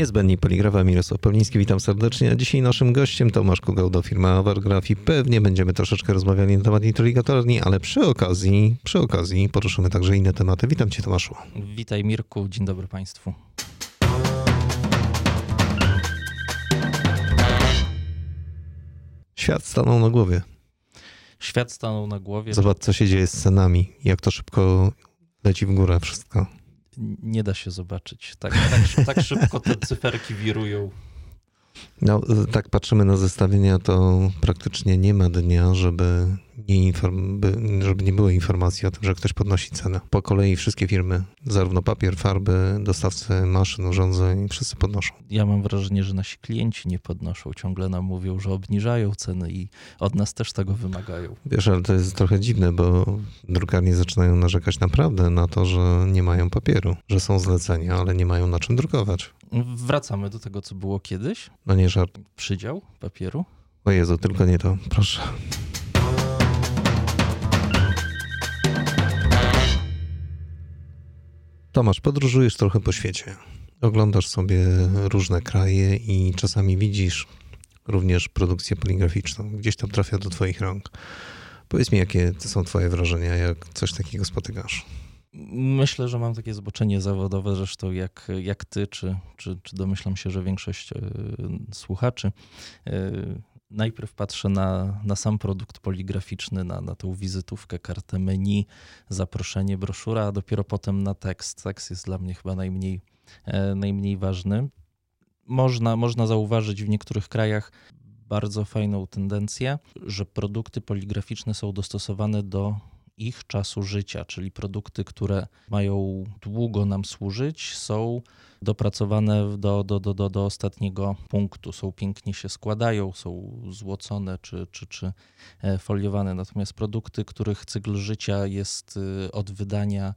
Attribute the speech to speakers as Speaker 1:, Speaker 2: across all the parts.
Speaker 1: Niezbędni poligrafa Mirosław Poliński, witam serdecznie. A dzisiaj naszym gościem Tomasz Kugałdo, firma Awargraf i pewnie będziemy troszeczkę rozmawiali na temat nitrogatorni, ale przy okazji, przy okazji poruszymy także inne tematy. Witam cię Tomaszu.
Speaker 2: Witaj Mirku, dzień dobry Państwu.
Speaker 1: Świat stanął na głowie.
Speaker 2: Świat stanął na głowie.
Speaker 1: Zobacz, co się dzieje z cenami, jak to szybko leci w górę wszystko.
Speaker 2: Nie da się zobaczyć. Tak, tak, tak szybko te cyferki wirują.
Speaker 1: No, tak patrzymy na zestawienia, to praktycznie nie ma dnia, żeby nie, inform, żeby nie było informacji o tym, że ktoś podnosi cenę. Po kolei wszystkie firmy, zarówno papier, farby, dostawcy maszyn, urządzeń, wszyscy podnoszą.
Speaker 2: Ja mam wrażenie, że nasi klienci nie podnoszą. Ciągle nam mówią, że obniżają ceny i od nas też tego wymagają.
Speaker 1: Wiesz, ale to jest trochę dziwne, bo drukarnie zaczynają narzekać naprawdę na to, że nie mają papieru, że są zlecenia, ale nie mają na czym drukować.
Speaker 2: Wracamy do tego, co było kiedyś.
Speaker 1: No nie żart.
Speaker 2: Przydział papieru.
Speaker 1: O Jezu, tylko nie to, proszę. Tomasz, podróżujesz trochę po świecie. Oglądasz sobie różne kraje i czasami widzisz również produkcję poligraficzną. Gdzieś tam trafia do Twoich rąk. Powiedz mi, jakie są Twoje wrażenia, jak coś takiego spotykasz?
Speaker 2: Myślę, że mam takie zobaczenie zawodowe, zresztą jak, jak ty, czy, czy, czy domyślam się, że większość y, słuchaczy. Y, najpierw patrzę na, na sam produkt poligraficzny, na, na tą wizytówkę, kartę menu, zaproszenie, broszura, a dopiero potem na tekst. Tekst jest dla mnie chyba najmniej, e, najmniej ważny. Można, można zauważyć w niektórych krajach bardzo fajną tendencję, że produkty poligraficzne są dostosowane do ich czasu życia, czyli produkty, które mają długo nam służyć, są dopracowane do, do, do, do, do ostatniego punktu, są pięknie się składają, są złocone czy, czy, czy e, foliowane. Natomiast produkty, których cykl życia jest y, od wydania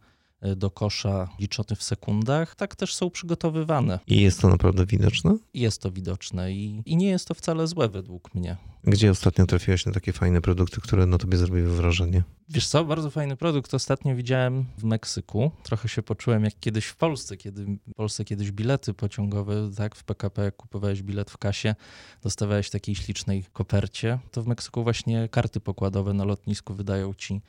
Speaker 2: do kosza liczony w sekundach, tak też są przygotowywane.
Speaker 1: I jest to naprawdę widoczne?
Speaker 2: Jest to widoczne i, i nie jest to wcale złe według mnie.
Speaker 1: Gdzie ostatnio trafiłeś na takie fajne produkty, które na tobie zrobiły wrażenie?
Speaker 2: Wiesz co, bardzo fajny produkt. Ostatnio widziałem w Meksyku. Trochę się poczułem jak kiedyś w Polsce, kiedy w Polsce kiedyś bilety pociągowe, tak, w PKP jak kupowałeś bilet w kasie, dostawałeś takiej ślicznej kopercie. To w Meksyku właśnie karty pokładowe na lotnisku wydają ci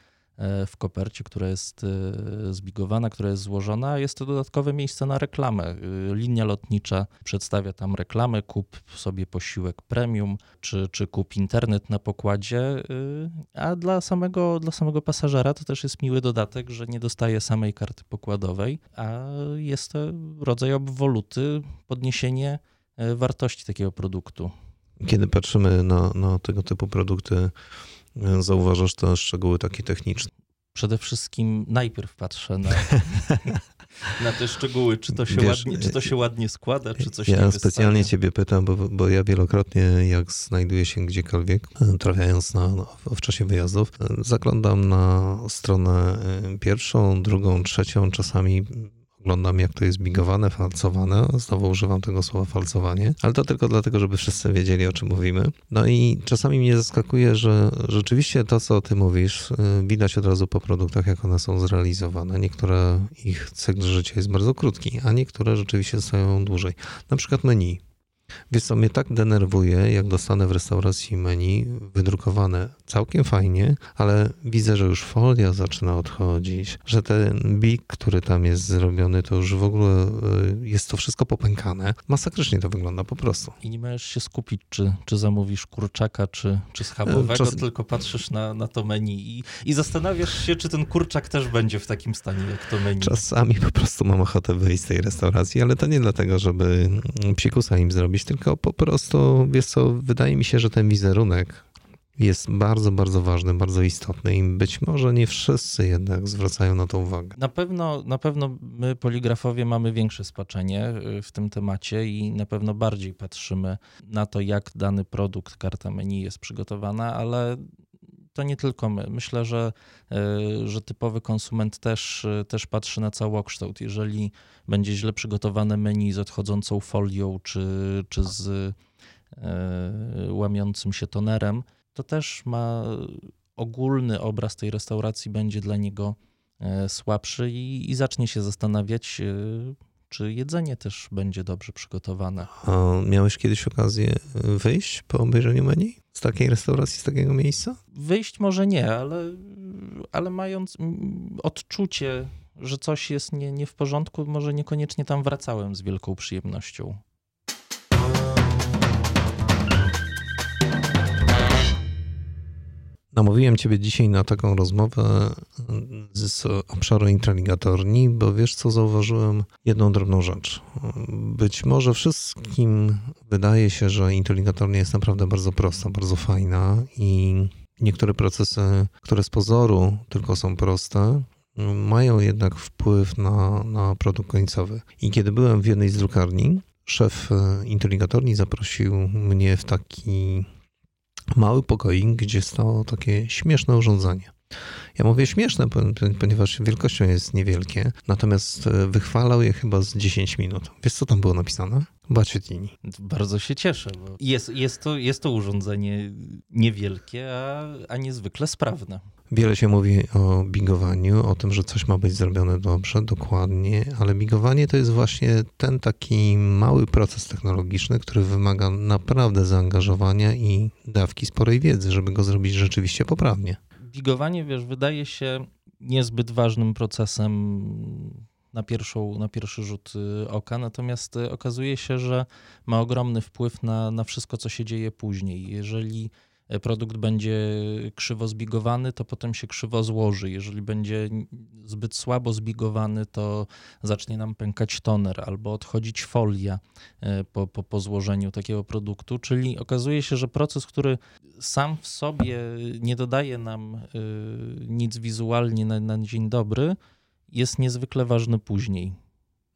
Speaker 2: w kopercie, która jest e, zbigowana, która jest złożona. Jest to dodatkowe miejsce na reklamę. E, linia lotnicza przedstawia tam reklamę, kup sobie posiłek premium, czy, czy kup internet na pokładzie, a dla samego, dla samego pasażera to też jest miły dodatek, że nie dostaje samej karty pokładowej, a jest to rodzaj obwoluty, podniesienie wartości takiego produktu.
Speaker 1: Kiedy patrzymy na, na tego typu produkty, Zauważasz te szczegóły takie techniczne?
Speaker 2: Przede wszystkim najpierw patrzę na, na te szczegóły, czy to, się Wiesz, ładnie, czy to się ładnie składa, czy coś
Speaker 1: Ja
Speaker 2: nie
Speaker 1: specjalnie ciebie pytam, bo, bo ja wielokrotnie, jak znajduję się gdziekolwiek, trafiając na, no, w czasie wyjazdów, zaglądam na stronę y, pierwszą, drugą, trzecią, czasami oglądam, jak to jest bigowane, falcowane. Znowu używam tego słowa falcowanie, ale to tylko dlatego, żeby wszyscy wiedzieli, o czym mówimy. No i czasami mnie zaskakuje, że rzeczywiście to, co ty mówisz, y, widać od razu po produktach, jak one są zrealizowane. Niektóre ich cykl życia jest bardzo krótki, a niektóre rzeczywiście stoją dłużej. Na przykład menu. Wiesz co, mnie tak denerwuje, jak dostanę w restauracji menu wydrukowane całkiem fajnie, ale widzę, że już folia zaczyna odchodzić, że ten bik, który tam jest zrobiony, to już w ogóle y, jest to wszystko popękane. Masakrycznie to wygląda po prostu.
Speaker 2: I nie możesz się skupić, czy, czy zamówisz kurczaka, czy, czy schabowego, Czas... tylko patrzysz na, na to menu i, i zastanawiasz się, czy ten kurczak też będzie w takim stanie, jak to menu.
Speaker 1: Czasami po prostu mam ochotę wyjść z tej restauracji, ale to nie dlatego, żeby psikusa im zrobić, tylko po prostu, wiesz co, wydaje mi się, że ten wizerunek jest bardzo, bardzo ważny, bardzo istotny i być może nie wszyscy jednak zwracają na to uwagę.
Speaker 2: Na pewno, na pewno my poligrafowie mamy większe spaczenie y, w tym temacie i na pewno bardziej patrzymy na to, jak dany produkt, karta menu jest przygotowana, ale to nie tylko my. Myślę, że, y, że typowy konsument też, y, też patrzy na całokształt. Jeżeli będzie źle przygotowane menu z odchodzącą folią czy, czy z e, łamiącym się tonerem, to też ma ogólny obraz tej restauracji będzie dla niego e, słabszy i, i zacznie się zastanawiać, e, czy jedzenie też będzie dobrze przygotowane.
Speaker 1: A miałeś kiedyś okazję wyjść po obejrzeniu menu z takiej restauracji, z takiego miejsca?
Speaker 2: Wyjść może nie, ale, ale mając odczucie, że coś jest nie, nie w porządku, może niekoniecznie tam wracałem z wielką przyjemnością.
Speaker 1: Namówiłem Ciebie dzisiaj na taką rozmowę z obszaru intraligatorni, bo wiesz co, zauważyłem jedną drobną rzecz. Być może wszystkim wydaje się, że intraligatornia jest naprawdę bardzo prosta, bardzo fajna i niektóre procesy, które z pozoru tylko są proste, mają jednak wpływ na, na produkt końcowy. I kiedy byłem w jednej z drukarni, szef inteligatorni zaprosił mnie w taki mały pokoik, gdzie stało takie śmieszne urządzenie. Ja mówię śmieszne, ponieważ wielkością jest niewielkie, natomiast e, wychwalał je chyba z 10 minut. Wiesz, co tam było napisane? Bacietini.
Speaker 2: Bardzo się cieszę, bo jest, jest, to, jest to urządzenie niewielkie, a, a niezwykle sprawne.
Speaker 1: Wiele się mówi o bigowaniu, o tym, że coś ma być zrobione dobrze, dokładnie, ale bigowanie to jest właśnie ten taki mały proces technologiczny, który wymaga naprawdę zaangażowania i dawki sporej wiedzy, żeby go zrobić rzeczywiście poprawnie.
Speaker 2: Bigowanie, wiesz, wydaje się niezbyt ważnym procesem na, pierwszą, na pierwszy rzut y, oka, natomiast y, okazuje się, że ma ogromny wpływ na, na wszystko, co się dzieje później. Jeżeli produkt będzie krzywo zbigowany, to potem się krzywo złoży. Jeżeli będzie zbyt słabo zbigowany, to zacznie nam pękać toner albo odchodzić folia e, po, po, po złożeniu takiego produktu. Czyli okazuje się, że proces, który sam w sobie nie dodaje nam e, nic wizualnie na, na dzień dobry, jest niezwykle ważny później.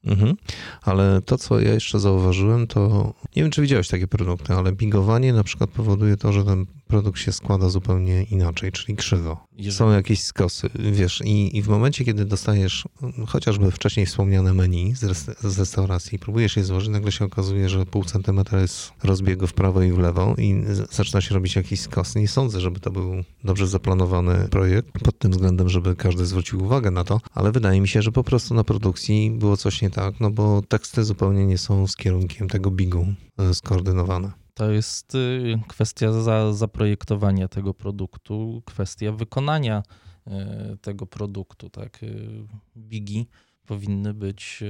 Speaker 1: Mhm. Ale to, co ja jeszcze zauważyłem, to nie wiem, czy widziałeś takie produkty, ale bigowanie na przykład powoduje to, że ten produkt się składa zupełnie inaczej, czyli krzywo. Jeżeli... Są jakieś skosy, wiesz, i, i w momencie, kiedy dostajesz chociażby wcześniej wspomniane menu z, z restauracji próbujesz je złożyć, nagle się okazuje, że pół centymetra jest rozbiegu w prawo i w lewo i zaczyna się robić jakiś skos. Nie sądzę, żeby to był dobrze zaplanowany projekt pod tym względem, żeby każdy zwrócił uwagę na to, ale wydaje mi się, że po prostu na produkcji było coś nie tak, no bo teksty zupełnie nie są z kierunkiem tego bigu e, skoordynowane.
Speaker 2: To jest y, kwestia za, zaprojektowania tego produktu, kwestia wykonania y, tego produktu, tak. Y, Bigi powinny być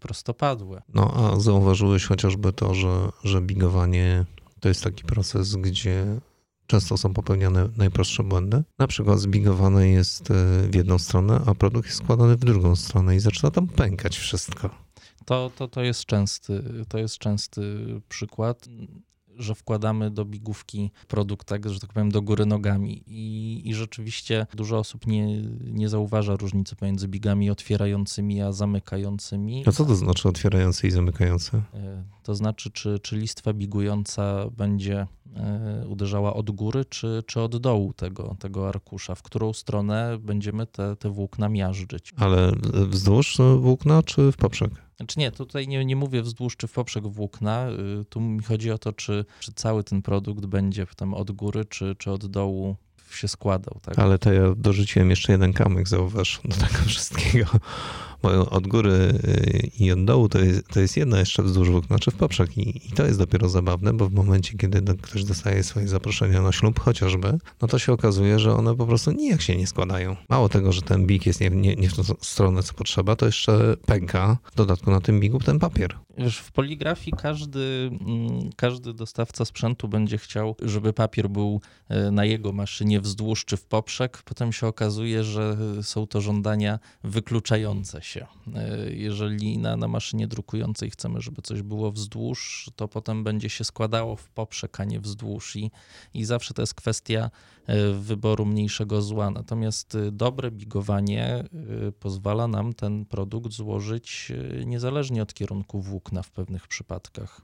Speaker 2: prostopadłe.
Speaker 1: No a zauważyłeś chociażby to, że, że bigowanie to jest taki proces, gdzie często są popełniane najprostsze błędy. Na przykład zbigowane jest w jedną stronę, a produkt jest składany w drugą stronę i zaczyna tam pękać wszystko.
Speaker 2: To, to, to, jest częsty, to jest częsty przykład że wkładamy do bigówki produkt, tak, że tak powiem, do góry nogami. I, i rzeczywiście dużo osób nie, nie zauważa różnicy pomiędzy bigami otwierającymi a zamykającymi.
Speaker 1: A co to znaczy otwierający i zamykający?
Speaker 2: E, to znaczy, czy, czy listwa bigująca będzie e, uderzała od góry, czy, czy od dołu tego, tego arkusza, w którą stronę będziemy te, te włókna miażdżyć.
Speaker 1: Ale wzdłuż włókna, czy w poprzek?
Speaker 2: Znaczy nie, tutaj nie, nie mówię wzdłuż czy w poprzek włókna. Y, tu mi chodzi o to, czy, czy cały ten produkt będzie tam od góry, czy, czy od dołu się składał. Tak?
Speaker 1: Ale to ja dorzuciłem jeszcze jeden kamyk, zauważ, do tego wszystkiego bo od góry y, i od dołu to jest, to jest jedno jeszcze wzdłuż włókna, znaczy w poprzek I, I, to jest dopiero zabawne, bo w momencie, kiedy ktoś dostaje swoje zaproszenia na ślub chociażby, no to się okazuje, że one po prostu nijak się nie składają. Mało tego, że ten bik jest nie, nie, nie w tą stronę, co potrzeba, to jeszcze pęka w dodatku na tym bigu ten papier.
Speaker 2: Wiesz, w poligrafii każdy, mm, każdy dostawca sprzętu będzie chciał, żeby papier był e, na jego maszynie wzdłuż czy w poprzek. Potem się okazuje, że są to żądania wykluczające się. E, jeżeli na, na maszynie drukującej chcemy, żeby coś było wzdłuż, to potem będzie się składało w poprzek, a nie wzdłuż i, i zawsze to jest kwestia e, wyboru mniejszego zła. Natomiast e, dobre bigowanie pozwala nam ten produkt złożyć niezależnie od kierunku włókna w pewnych przypadkach.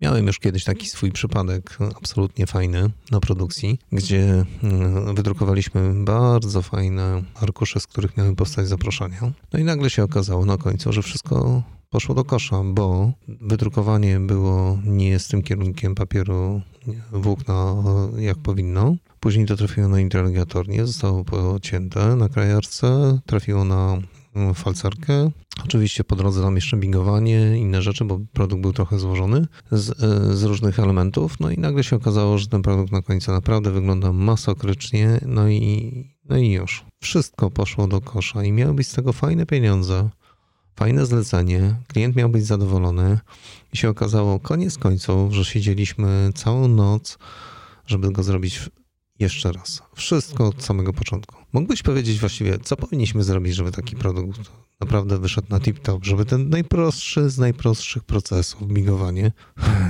Speaker 1: Miałem już kiedyś taki swój przypadek absolutnie fajny na produkcji, gdzie mm, wydrukowaliśmy bardzo fajne arkusze, z których miały powstać zaproszenia. No i nagle się okazało na końcu, że wszystko poszło do kosza, bo wydrukowanie było nie z tym kierunkiem papieru włókna jak powinno, Później to trafiło na interligatornię, zostało pocięte. Na krajarce, trafiło na mm, falcarkę. Oczywiście po drodze tam jeszcze bigowanie, inne rzeczy, bo produkt był trochę złożony z, e, z, różnych elementów. No i nagle się okazało, że ten produkt na końcu naprawdę wygląda masakrycznie. No i, no i już. Wszystko poszło do kosza i miały być z tego fajne pieniądze, fajne zlecenie. Klient miał być zadowolony i się okazało koniec końców, że siedzieliśmy całą noc, żeby go zrobić jeszcze raz. Wszystko od samego początku. Mógłbyś powiedzieć właściwie, co powinniśmy zrobić, żeby taki produkt naprawdę wyszedł na tip-top, żeby ten najprostszy z najprostszych procesów, migowanie,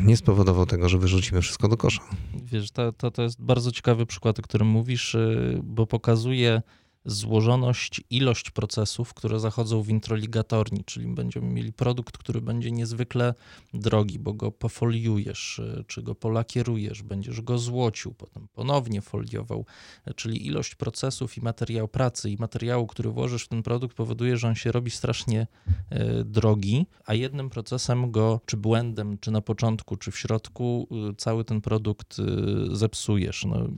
Speaker 1: nie spowodował tego, że wyrzucimy wszystko do kosza.
Speaker 2: Wiesz, to, to, to jest bardzo ciekawy przykład, o którym mówisz, y, bo pokazuje złożoność, ilość procesów, które zachodzą w introligatorni, czyli będziemy mieli produkt, który będzie niezwykle drogi, bo go pofoliujesz, e, czy go polakierujesz, będziesz go złocił, potem ponownie foliował, e, czyli ilość procesów i materiał pracy i materiału, który włożysz w ten produkt powoduje, że on się robi strasznie e, drogi, a jednym procesem go, czy błędem, czy na początku, czy w środku, cały ten produkt zepsujesz. No,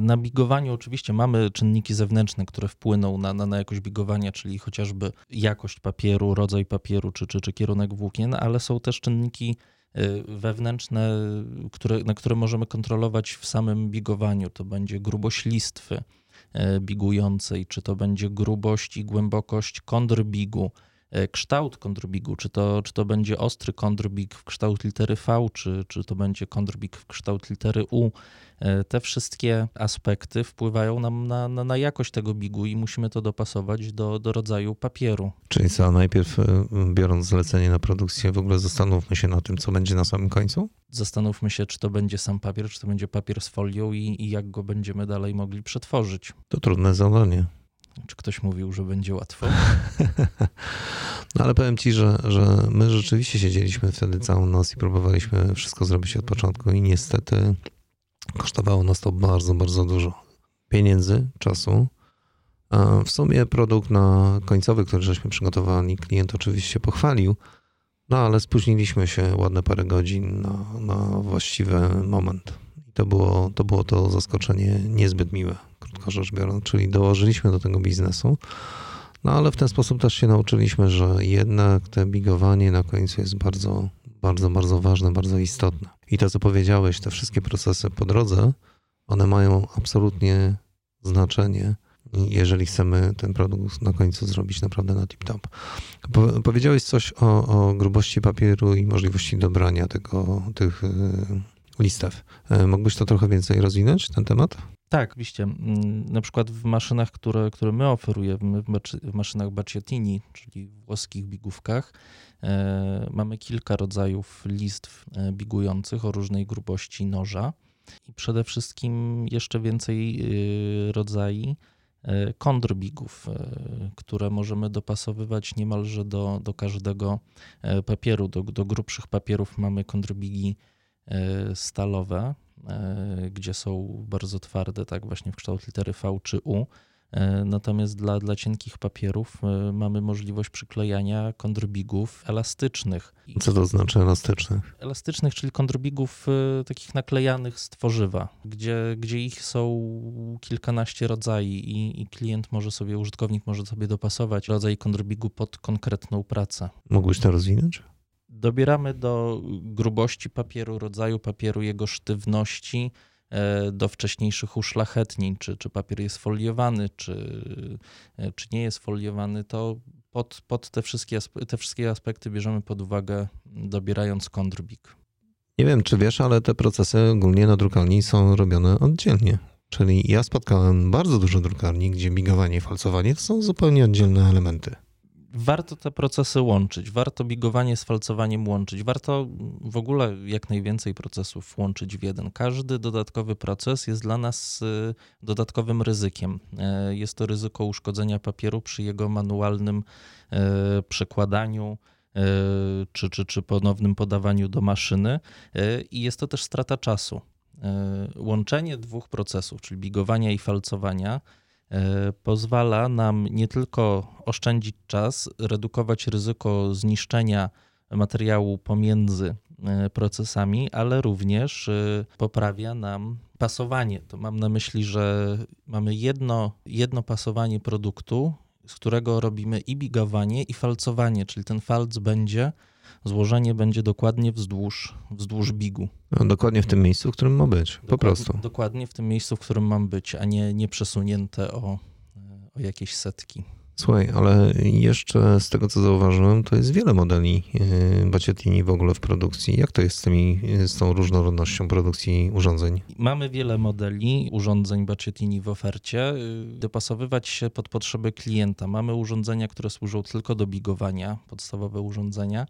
Speaker 2: na bigowaniu oczywiście mamy czynniki zewnętrzne, które wpłyną na, na, na jakość bigowania, czyli chociażby jakość papieru, rodzaj papieru czy, czy, czy kierunek włókien, ale są też czynniki y, wewnętrzne, które, na które możemy kontrolować w samym bigowaniu. To będzie grubość listwy y, bigującej, czy to będzie grubość i głębokość kontrbigu, y, kształt kontrbigu, czy to, czy to będzie ostry kontrbig w kształt litery V, czy, czy to będzie kontrbig w kształt litery U. E, te wszystkie aspekty wpływają nam na, na, na, jakość tego bigu i musimy to dopasować do, do rodzaju papieru.
Speaker 1: Czyli co, najpierw e, biorąc zlecenie na produkcję, w ogóle zastanówmy się na tym, co będzie na samym końcu?
Speaker 2: Zastanówmy się, czy to będzie sam papier, czy to będzie papier z folią i, i jak go będziemy dalej mogli przetworzyć.
Speaker 1: To trudne zadanie.
Speaker 2: Czy ktoś mówił, że będzie łatwo?
Speaker 1: No ale powiem ci, że, że my rzeczywiście siedzieliśmy wtedy całą noc i próbowaliśmy wszystko zrobić od początku i niestety Kosztowało nas to bardzo, bardzo dużo pieniędzy, czasu. W sumie produkt na końcowy, który żeśmy przygotowali, klient oczywiście pochwalił, no ale spóźniliśmy się ładne parę godzin na, na właściwy moment. To było, to było to zaskoczenie niezbyt miłe, krótko rzecz biorąc, czyli dołożyliśmy do tego biznesu. No ale w ten sposób też się nauczyliśmy, że jednak te bigowanie na końcu jest bardzo, bardzo, bardzo ważne, bardzo istotne. I to, co powiedziałeś, te wszystkie procesy po drodze, one mają absolutnie znaczenie, jeżeli chcemy ten produkt na końcu zrobić naprawdę na tip-top. Powiedziałeś coś o, o, grubości papieru i możliwości dobrania tego, tych listew. E, mógłbyś to trochę więcej rozwinąć, ten temat?
Speaker 2: Tak, oczywiście. Mm, na przykład w maszynach, które, które my oferujemy, w maszynach Baciatini, czyli włoskich bigówkach, e, mamy kilka rodzajów listw e, bigujących o różnej grubości noża i przede wszystkim jeszcze więcej rodzajów konrbigów, które możemy dopasowywać niemalże do, do każdego papieru. Do, do grubszych papierów mamy konrbigi stalowe, E, gdzie są bardzo twarde, tak właśnie w kształt litery V czy U. E, natomiast dla, dla cienkich papierów e, mamy możliwość przyklejania kondrbigów elastycznych.
Speaker 1: Co to znaczy elastycznych?
Speaker 2: Elastycznych, czyli kondrbigów takich naklejanych z tworzywa, gdzie, gdzie ich są kilkanaście rodzajów i, i klient może sobie, użytkownik może sobie dopasować rodzaj kondrbigu pod konkretną pracę.
Speaker 1: Mógłbyś to rozwinąć?
Speaker 2: Dobieramy do grubości papieru, rodzaju papieru, jego sztywności, e, do wcześniejszych uszlachetnień, czy, czy papier jest foliowany, czy, e, czy nie jest foliowany, to pod, pod te, wszystkie, te wszystkie aspekty bierzemy pod uwagę, dobierając kondrbik.
Speaker 1: Nie wiem, czy wiesz, ale te procesy ogólnie na drukarni są robione oddzielnie. Czyli ja spotkałem bardzo dużo drukarni, gdzie bigowanie i falcowanie to są zupełnie oddzielne elementy
Speaker 2: warto te procesy łączyć, warto bigowanie z falcowaniem łączyć, warto w ogóle jak najwięcej procesów łączyć w jeden. Każdy dodatkowy proces jest dla nas y, dodatkowym ryzykiem. E, jest to ryzyko uszkodzenia papieru przy jego manualnym e, przekładaniu czy, czy, czy ponownym podawaniu do maszyny i jest to też strata czasu. Łączenie dwóch procesów, czyli bigowania i falcowania, pozwala nam nie tylko oszczędzić czas, redukować ryzyko zniszczenia materiału pomiędzy e, procesami, ale również e, poprawia nam pasowanie, to mam na myśli, że mamy jedno, jedno pasowanie produktu, z którego robimy i bigowanie, i falcowanie, czyli ten falc będzie, złożenie będzie dokładnie wzdłuż, wzdłuż bigu.
Speaker 1: No, dokładnie w tym miejscu, w którym ma być, po
Speaker 2: Dokładnie-
Speaker 1: prostu.
Speaker 2: Dokładnie w tym miejscu, w którym mam być, a nie, nie przesunięte o, o jakieś setki.
Speaker 1: Słuchaj, ale jeszcze z tego, co zauważyłem, to jest wiele modeli yy, Baciatini w ogóle w produkcji. Jak to jest z, tymi, z tą różnorodnością produkcji urządzeń?
Speaker 2: Mamy wiele modeli urządzeń Baciatini w ofercie. y, Dopasowywać się pod potrzeby klienta. Mamy urządzenia, które służą tylko do bigowania, podstawowe urządzenia.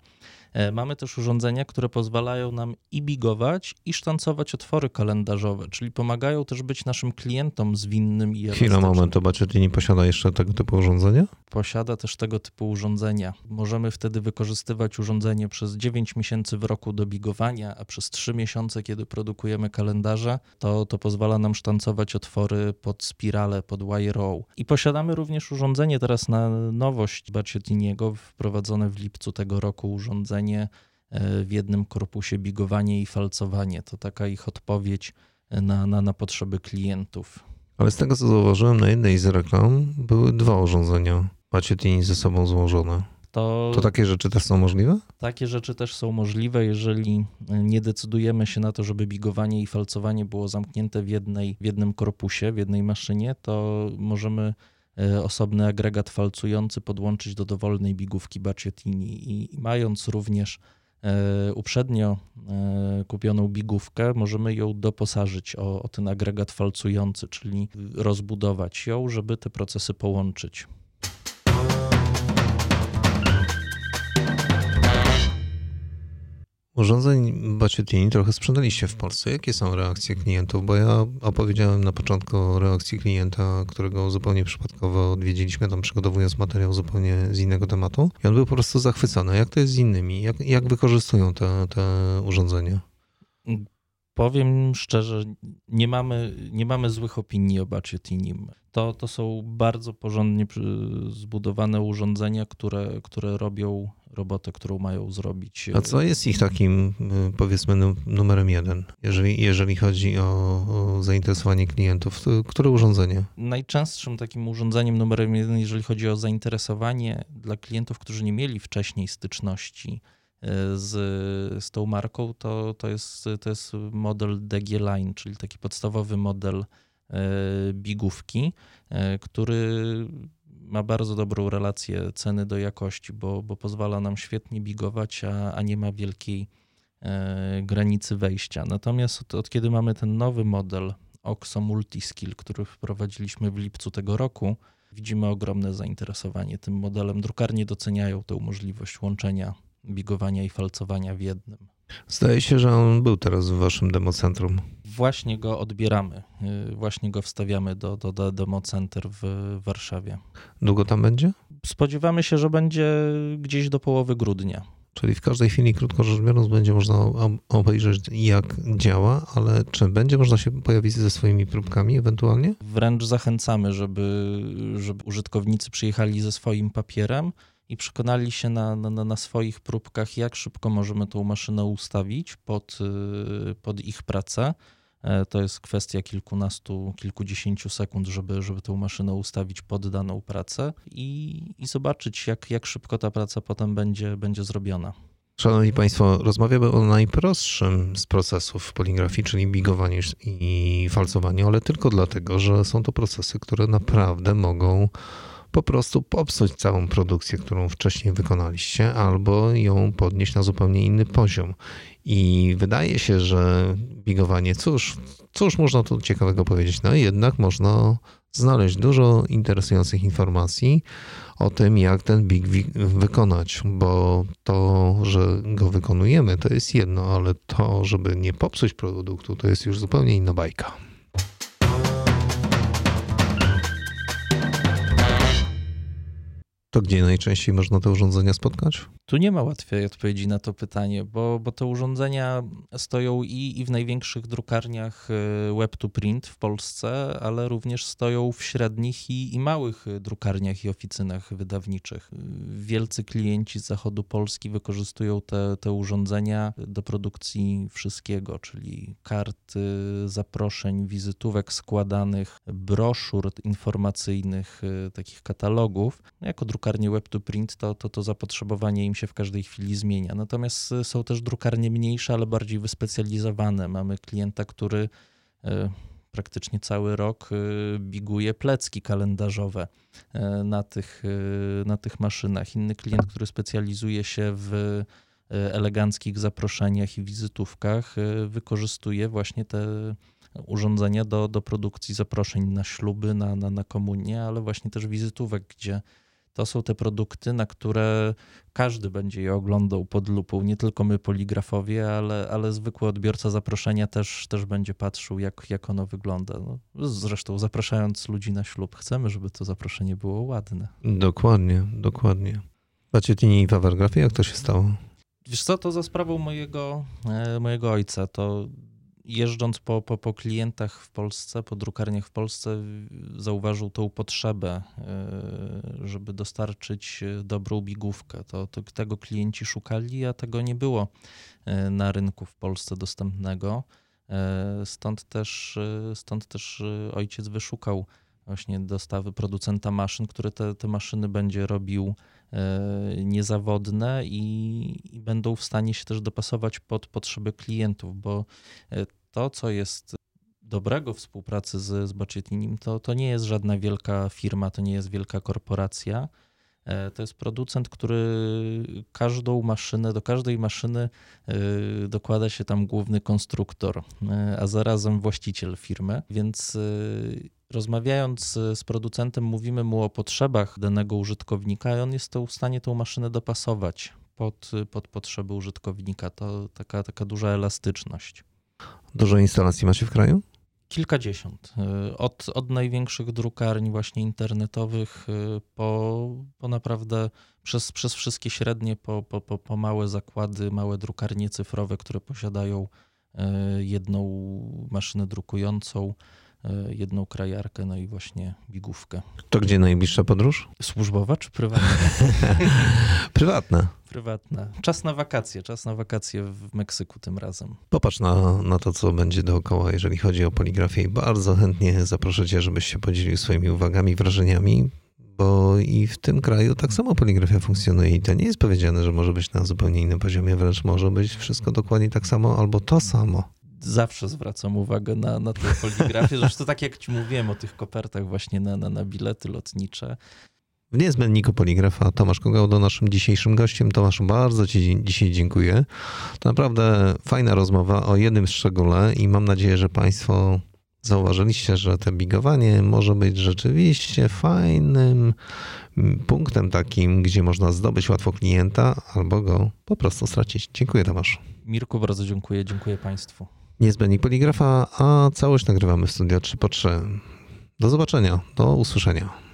Speaker 2: E, Mamy też urządzenia, które pozwalają nam i bigować, i sztancować otwory kalendarzowe, czyli pomagają też być naszym klientom zwinnym i
Speaker 1: Chwila,
Speaker 2: elastycznym.
Speaker 1: moment, to Baciatini posiada jeszcze tego typu urządzenia?
Speaker 2: posiada też tego typu urządzenia. Możemy wtedy wykorzystywać urządzenie przez 9 miesięcy w roku do bigowania, a przez 3 miesiące, kiedy produkujemy kalendarze, to, to pozwala nam sztancować otwory pod spirale, pod wire row. I posiadamy również urządzenie teraz na nowość Baciatiniego, wprowadzone w lipcu tego roku urządzenie e, w jednym korpusie bigowanie i falcowanie. To taka ich odpowiedź na, na, na potrzeby klientów.
Speaker 1: Ale z tego, co zauważyłem, na jednej z reklam były dwa urządzenia Baciatini ze sobą złożone.
Speaker 2: To,
Speaker 1: To takie rzeczy też są możliwe?
Speaker 2: Takie rzeczy też są możliwe, jeżeli nie decydujemy się na to, żeby bigowanie i falcowanie było zamknięte w, jednej, w jednym korpusie, w jednej maszynie, to możemy e, osobny agregat falcujący podłączyć do dowolnej bigówki Baciatini i, i mając również e, uprzednio e, kupioną bigówkę, możemy ją doposażyć o, o ten agregat falcujący, czyli rozbudować ją, żeby te procesy połączyć.
Speaker 1: Urządzeń Baciatini trochę sprzedaliście w Polsce. Jakie są reakcje klientów? Bo ja opowiedziałem na początku o reakcji klienta, którego zupełnie przypadkowo odwiedziliśmy, tam przygotowując materiał zupełnie z innego tematu. I on był po prostu zachwycony. Jak to jest z innymi? Jak, jak wykorzystują te, te urządzenia?
Speaker 2: Powiem szczerze, nie mamy, nie mamy złych opinii o Baciatinim. To, to są bardzo porządnie zbudowane urządzenia, które, które robią robotę, którą mają zrobić.
Speaker 1: A co jest ich takim, y, powiedzmy, nu- numerem jeden, jeżeli, jeżeli chodzi o, o zainteresowanie klientów? To, które urządzenie?
Speaker 2: Najczęstszym takim urządzeniem numerem jeden, jeżeli chodzi o zainteresowanie dla klientów, którzy nie mieli wcześniej styczności z, z tą marką, to, to, jest, to jest model DG Line, czyli taki podstawowy model e, bigówki, e, który ma bardzo dobrą relację ceny do jakości, bo, bo pozwala nam świetnie bigować, a, a nie ma wielkiej e, granicy wejścia. Natomiast od, od kiedy mamy ten nowy model Oxo Multiskill, który wprowadziliśmy w lipcu tego roku, widzimy ogromne zainteresowanie tym modelem. Drukarnie doceniają tę możliwość łączenia bigowania i falcowania w jednym.
Speaker 1: Zdaje się, że on był teraz w waszym democentrum.
Speaker 2: Właśnie go odbieramy, y, właśnie go wstawiamy do, do, do demo center w Warszawie.
Speaker 1: Długo tam będzie?
Speaker 2: Spodziewamy się, że będzie gdzieś do połowy grudnia.
Speaker 1: Czyli w każdej chwili, krótko rzecz biorąc, będzie można ob- obejrzeć, jak działa, ale czy będzie można się pojawić ze swoimi próbkami ewentualnie?
Speaker 2: Wręcz zachęcamy, żeby, żeby użytkownicy przyjechali ze swoim papierem i przekonali się na, na, na swoich próbkach, jak szybko możemy tą maszynę ustawić pod, y, pod ich pracę. E, To jest kwestia kilkunastu, kilkudziesięciu sekund, żeby, żeby tą maszynę ustawić pod daną pracę i, i zobaczyć, jak, jak szybko ta praca potem będzie, będzie zrobiona.
Speaker 1: Szanowni Państwo, rozmawiamy o najprostszym z procesów poligrafii, czyli bigowaniu i falcowaniu, ale tylko dlatego, że są to procesy, które naprawdę mogą po prostu popsuć całą produkcję, którą wcześniej wykonaliście, albo ją podnieść na zupełnie inny poziom. I wydaje się, że bigowanie, cóż, cóż można tu ciekawego powiedzieć? No jednak można znaleźć dużo interesujących informacji o tym, jak ten big wykonać, bo to, że go wykonujemy, to jest jedno, ale to, żeby nie popsuć produktu, to jest już zupełnie inna bajka. To gdzie najczęściej można te urządzenia spotkać?
Speaker 2: Tu nie ma łatwej odpowiedzi na to pytanie, bo, bo te urządzenia stoją i, i w największych drukarniach y, web to print w Polsce, ale również stoją w średnich i, i małych drukarniach i oficynach wydawniczych. Wielcy klienci z zachodu Polski wykorzystują te, te urządzenia do produkcji wszystkiego, czyli karty, zaproszeń, wizytówek składanych, broszur informacyjnych, y, takich katalogów. Jako drukarnie web to print to, to, to zapotrzebowanie im się w każdej chwili zmienia. Natomiast y, są też drukarnie mniejsze, ale bardziej wyspecjalizowane. Mamy klienta, który y, praktycznie cały rok y, biguje plecki kalendarzowe na tych, na tych maszynach. Inny klient, który specjalizuje się w eleganckich zaproszeniach i wizytówkach, wykorzystuje właśnie te urządzenia do, do produkcji zaproszeń na śluby, na, na, na komunie, ale właśnie też wizytówek, gdzie to są te produkty, na które każdy będzie je oglądał pod lupą, nie tylko my poligrafowie, ale, ale zwykły odbiorca zaproszenia też, też będzie patrzył, jak, jak ono wygląda. No, zresztą zapraszając ludzi na ślub, chcemy, żeby to zaproszenie było ładne.
Speaker 1: Dokładnie, dokładnie. Macie linii wawergrafii, jak to się stało?
Speaker 2: Wiesz co, to za sprawą mojego, e, mojego ojca. To jeżdżąc po, po, po klientach w Polsce, po drukarniach w Polsce, zauważył tą potrzebę, e, żeby dostarczyć dobrą bigówkę. To, to tego klienci szukali, a tego nie było e, na rynku w Polsce dostępnego. E, stąd też, stąd też ojciec wyszukał właśnie dostawy producenta maszyn, który te, te maszyny będzie robił niezawodne i, i, będą w stanie się też dopasować pod potrzeby klientów, bo to, co jest dobrego współpracy z, z Budgetinim, to, to nie jest żadna wielka firma, to nie jest wielka korporacja. E, to jest producent, który każdą maszynę, do każdej maszyny e, dokłada się tam główny konstruktor, e, a zarazem właściciel firmy. Więc rozmawiając z producentem, mówimy mu o potrzebach danego użytkownika i on jest to w stanie tą maszynę dopasować pod, pod potrzeby użytkownika. To taka, taka duża elastyczność.
Speaker 1: Dużo instalacji macie w kraju?
Speaker 2: Kilkadziesiąt. Y, od, od największych drukarni właśnie internetowych y, po, po naprawdę przez, przez wszystkie średnie, po, po, po, po małe zakłady, małe drukarnie cyfrowe, które posiadają y, jedną maszynę drukującą, jedną krajarkę, no i właśnie bigówkę.
Speaker 1: To gdzie najbliższa podróż?
Speaker 2: Służbowa czy prywatna?
Speaker 1: prywatna
Speaker 2: prywatna. Czas na wakacje, czas na wakacje w Meksyku tym razem.
Speaker 1: Popatrz na, na to, co będzie dookoła, jeżeli chodzi o poligrafię bardzo chętnie zaproszę cię, żebyś się podzielił swoimi uwagami, wrażeniami, bo i w tym kraju tak samo poligrafia funkcjonuje i to nie jest powiedziane, że może być na zupełnie innym poziomie, wręcz może być wszystko dokładnie tak samo albo to samo
Speaker 2: zawsze zwracam uwagę na, na tę poligrafię. Zresztą tak jak ci mówiłem o tych kopertach właśnie na, na, na bilety lotnicze.
Speaker 1: W niezbędniku poligrafa Tomasz Kogałdo naszym dzisiejszym gościem. Tomasz, bardzo Ci dzisiaj dziękuję. To naprawdę fajna rozmowa o jednym szczególe i mam nadzieję, że Państwo zauważyliście, że te bigowanie może być rzeczywiście fajnym punktem takim, gdzie można zdobyć łatwo klienta albo go po prostu stracić. Dziękuję Tomasz.
Speaker 2: Mirku, bardzo dziękuję. Dziękuję Państwu.
Speaker 1: Niezbędnik poligrafa, a całość nagrywamy w studio 3 po 3. Do zobaczenia, do usłyszenia.